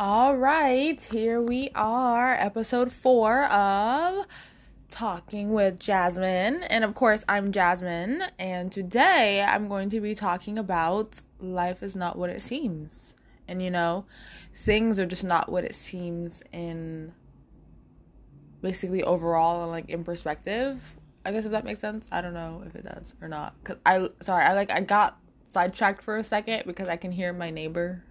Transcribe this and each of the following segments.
All right, here we are, episode four of Talking with Jasmine. And of course, I'm Jasmine, and today I'm going to be talking about life is not what it seems. And you know, things are just not what it seems in basically overall and like in perspective. I guess if that makes sense. I don't know if it does or not. Cause I sorry, I like I got sidetracked for a second because I can hear my neighbor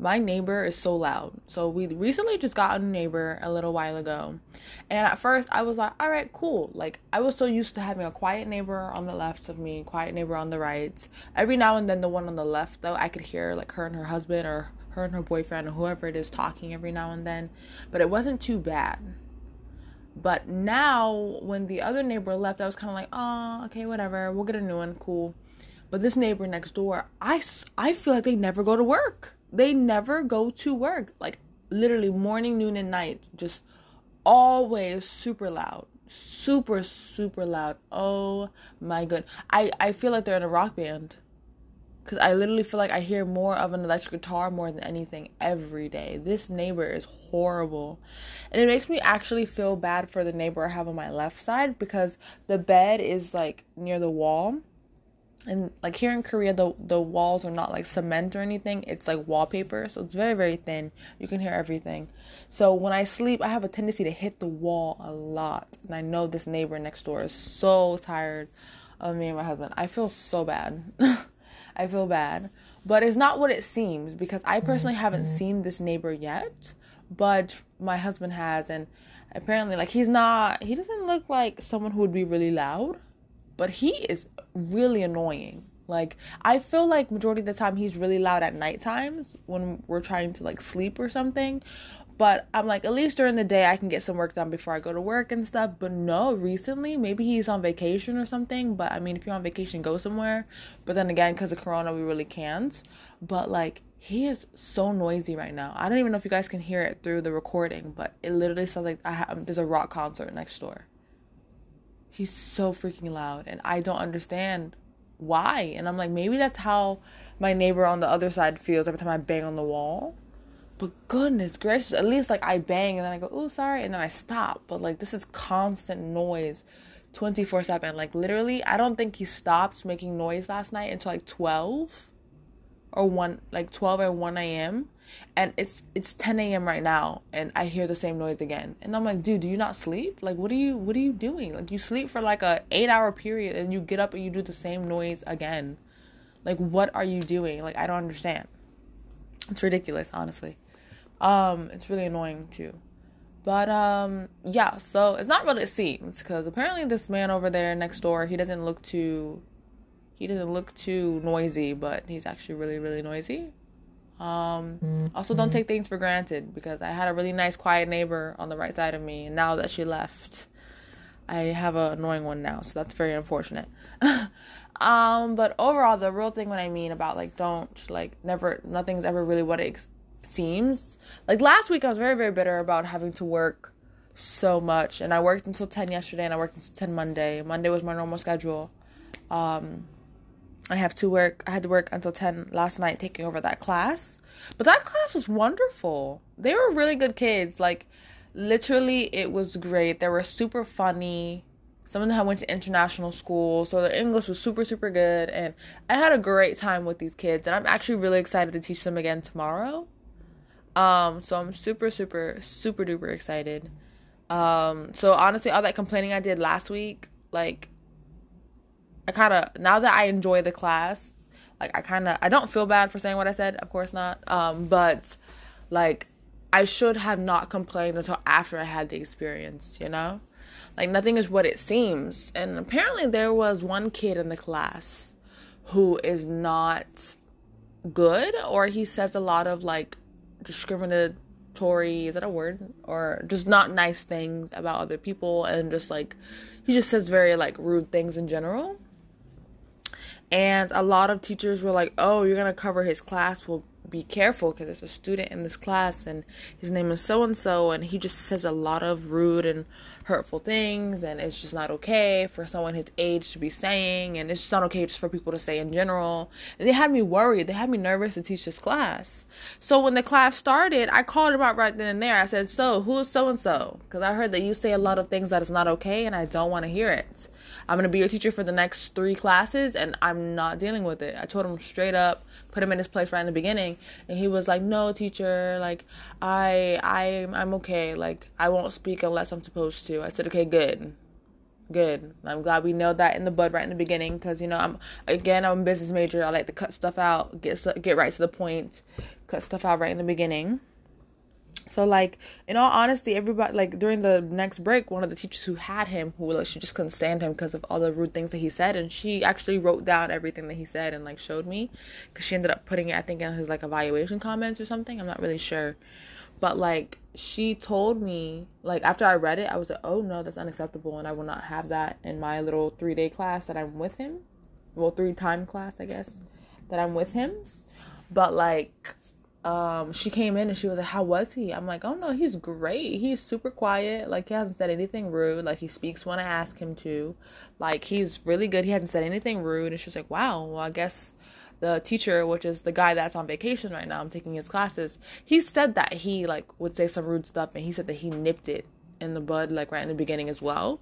my neighbor is so loud. So we recently just got a new neighbor a little while ago. And at first I was like, all right, cool. Like I was so used to having a quiet neighbor on the left of me, quiet neighbor on the right. Every now and then the one on the left though, I could hear like her and her husband or her and her boyfriend or whoever it is talking every now and then. But it wasn't too bad. But now when the other neighbor left, I was kind of like, oh, okay, whatever. We'll get a new one. Cool. But this neighbor next door, I, I feel like they never go to work they never go to work. Like literally morning, noon, and night. Just always super loud. Super, super loud. Oh my god. I, I feel like they're in a rock band. Cause I literally feel like I hear more of an electric guitar more than anything every day. This neighbor is horrible. And it makes me actually feel bad for the neighbor I have on my left side because the bed is like near the wall and like here in Korea the the walls are not like cement or anything. It's like wallpaper. So it's very very thin. You can hear everything. So when I sleep I have a tendency to hit the wall a lot. And I know this neighbor next door is so tired of me and my husband. I feel so bad. I feel bad. But it's not what it seems because I personally haven't mm-hmm. seen this neighbor yet. But my husband has. And apparently like he's not he doesn't look like someone who would be really loud. But he is really annoying. Like I feel like majority of the time he's really loud at night times when we're trying to like sleep or something. But I'm like, at least during the day I can get some work done before I go to work and stuff. But no, recently maybe he's on vacation or something. But I mean, if you're on vacation, go somewhere. But then again, because of Corona, we really can't. But like, he is so noisy right now. I don't even know if you guys can hear it through the recording, but it literally sounds like I have, um, there's a rock concert next door. He's so freaking loud and I don't understand why. And I'm like, maybe that's how my neighbor on the other side feels every time I bang on the wall. But goodness gracious, at least like I bang and then I go, oh, sorry, and then I stop. But like, this is constant noise 24 7. Like, literally, I don't think he stopped making noise last night until like 12 or 1, like 12 or 1 a.m and it's it's 10 a.m right now and i hear the same noise again. And i'm like dude do you not sleep? Like what are you what are you doing? Like you sleep for like a eight hour period and you get up and you do the same noise again. Like what are you doing? Like i don't understand. It's ridiculous honestly. Um it's really annoying too. But um yeah so it's not what it seems because apparently this man over there next door he doesn't look too he doesn't look too noisy but he's actually really really noisy um, also, don't take things for granted because I had a really nice, quiet neighbor on the right side of me, and now that she left, I have an annoying one now, so that's very unfortunate. um, but overall, the real thing, what I mean about like, don't like, never, nothing's ever really what it ex- seems. Like last week, I was very, very bitter about having to work so much, and I worked until ten yesterday, and I worked until ten Monday. Monday was my normal schedule. Um, I have to work. I had to work until ten last night, taking over that class. But that class was wonderful. They were really good kids. Like, literally, it was great. They were super funny. Some of them went to international school, so the English was super, super good. And I had a great time with these kids. And I'm actually really excited to teach them again tomorrow. Um, so I'm super, super, super duper excited. Um, so honestly, all that complaining I did last week, like, I kind of now that I enjoy the class, like I kind of I don't feel bad for saying what I said, of course not. Um, but like I should have not complained until after I had the experience, you know? Like nothing is what it seems. And apparently there was one kid in the class who is not good or he says a lot of like discriminatory is that a word or just not nice things about other people and just like he just says very like rude things in general and a lot of teachers were like, "Oh, you're gonna cover his class? Well, be careful because there's a student in this class and his name is so and so and he just says a lot of rude and hurtful things and it's just not okay for someone his age to be saying and it's just not okay just for people to say in general. And they had me worried. They had me nervous to teach this class. So when the class started i called him out right then and there. I said so who is so and so because i heard that you say a lot of things that is not okay and i don't want to hear it i'm to be your teacher for the next three classes and i'm not dealing with it. I told him straight up put him in his place right in the beginning and he was like no teacher like i i i'm okay. Like i won't speak unless i'm supposed to. I said okay good. Good. I'm glad we nailed that in the bud right in the beginning because you know i'm again i'm a business major. I like to cut stuff out get get right to the point cut stuff out right in the beginning so like in all honesty, everybody like during the next break, one of the teachers who had him, who like she just couldn't stand him because of all the rude things that he said, and she actually wrote down everything that he said and like showed me, because she ended up putting it I think in his like evaluation comments or something. I'm not really sure, but like she told me like after I read it, I was like, oh no, that's unacceptable, and I will not have that in my little three day class that I'm with him, well three time class I guess that I'm with him, but like um she came in and she was like how was he? I'm like oh no he's great. He's super quiet. Like he hasn't said anything rude. Like he speaks when i ask him to. Like he's really good. He hasn't said anything rude. And she's like wow well i guess the teacher which is the guy that's on vacation right now i'm taking his classes he said that he like would say some rude stuff and he said that he nipped it in the bud like right in the beginning as well.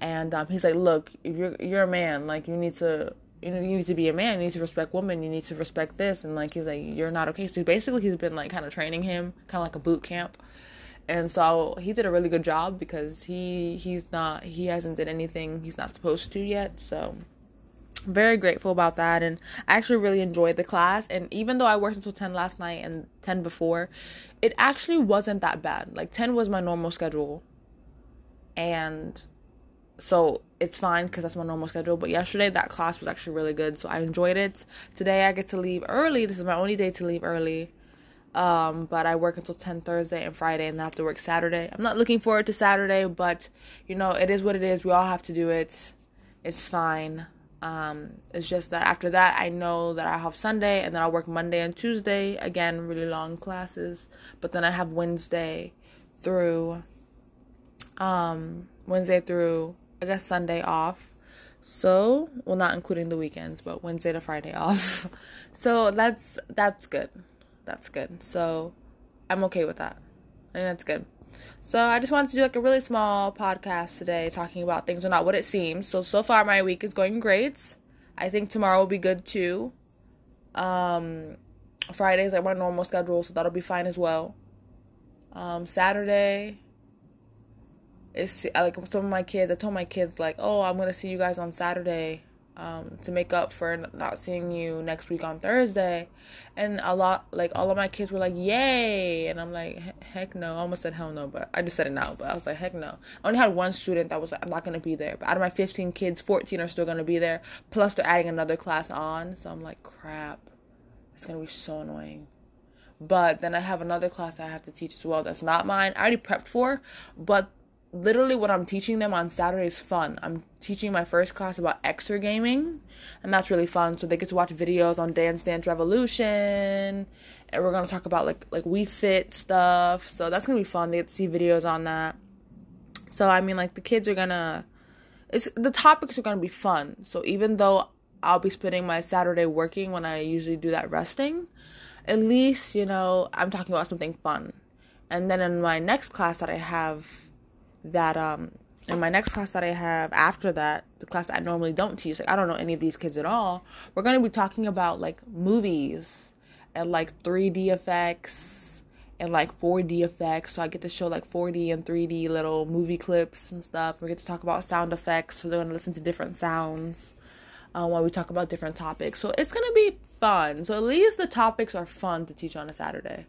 And um, he's like look you're you're a man like you need to you know, you need to be a man. You need to respect women. You need to respect this. And like, he's like, you're not okay. So basically, he's been like kind of training him, kind of like a boot camp. And so he did a really good job because he he's not he hasn't did anything he's not supposed to yet. So very grateful about that and I actually really enjoyed the class and even though I worked until 10 last night and 10 before it actually wasn't that bad like 10 was my normal schedule and so it's fine because that's my normal schedule. But yesterday that class was actually really good, so I enjoyed it. Today I get to leave early. This is my only day to leave early. Um, but I work until 10 Thursday and Friday, and I have to work Saturday. I'm not looking forward to Saturday, but you know, it is what it is. We all have to do it. It's fine. Um, it's just that after that, I know that I have Sunday, and then I'll work Monday and Tuesday. Again, really long classes. But then I have Wednesday through, um, Wednesday through I guess Sunday off. So, well not including the weekends, but Wednesday to Friday off. so that's that's good. That's good. So I'm okay with that. I think that's good. So I just wanted to do like a really small podcast today talking about things are not what it seems. So so far my week is going great. I think tomorrow will be good too. Um Friday's like my normal schedule, so that'll be fine as well. Um Saturday it's like some of my kids. I told my kids like, "Oh, I'm gonna see you guys on Saturday." Um, to make up for not seeing you next week on Thursday. And a lot, like, all of my kids were like, yay. And I'm like, heck no. I almost said hell no, but I just said it now. But I was like, heck no. I only had one student that was like, I'm not going to be there. But out of my 15 kids, 14 are still going to be there. Plus, they're adding another class on. So I'm like, crap. It's going to be so annoying. But then I have another class I have to teach as well that's not mine. I already prepped for, but literally what I'm teaching them on Saturday is fun. I'm teaching my first class about exer gaming, and that's really fun. So they get to watch videos on Dance Dance Revolution, and we're gonna talk about like like Wii Fit stuff. So that's gonna be fun. They get to see videos on that. So I mean, like the kids are gonna, it's the topics are gonna be fun. So even though I'll be spending my Saturday working when I usually do that resting, at least you know I'm talking about something fun. And then in my next class that I have that um in my next class that I have after that, the class that I normally don't teach, like I don't know any of these kids at all, we're gonna be talking about like movies and like 3D effects and like 4D effects. So I get to show like 4D and 3D little movie clips and stuff. We get to talk about sound effects, so they're gonna listen to different sounds um, while we talk about different topics. So it's gonna be fun. So at least the topics are fun to teach on a Saturday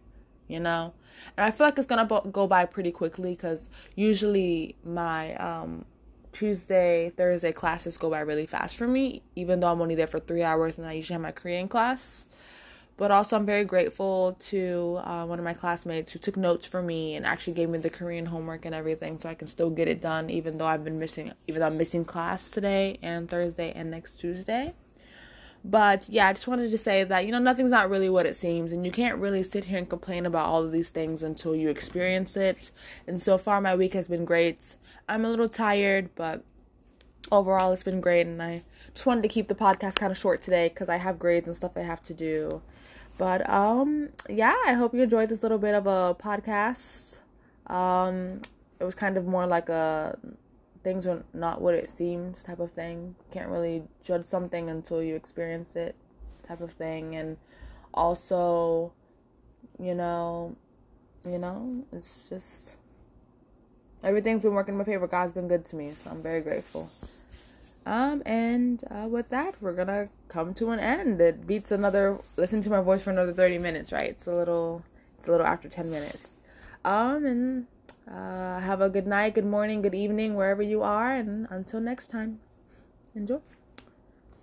you know? And i feel like it's gonna go by pretty quickly because usually my um tuesday thursday classes go by really fast for me even though i'm only there for three hours and i usually have my korean class. But also i'm very grateful to uh, one of my classmates who took notes for me and actually gave me the korean homework and everything so i can still get it done even though i've been missing even though i'm missing class today and thursday and next tuesday But yeah, I just wanted to say that, you know, nothing's not really what it seems, and you can't really sit here and complain about all of these things until you experience it. And so far, my week has been great. I'm a little tired, but overall, it's been great. And I just wanted to keep the podcast kind of short today because I have grades and stuff I have to do. But um, yeah, I hope you enjoyed this little bit of a podcast. Um, it was kind of more like a things are not what it seems type of thing. Can't really judge something until you experience it type of thing. And also, you know, you know, it's just everything's been working in my favor. God's been good to me, so I'm very grateful. Um, and uh, with that, we're gonna come to an end. It beats another listen to my voice for another 30 minutes, right? It's a little, it's a little after 10 minutes. Um, and uh, have a good night, good morning, good evening, wherever you are. And until next time, enjoy.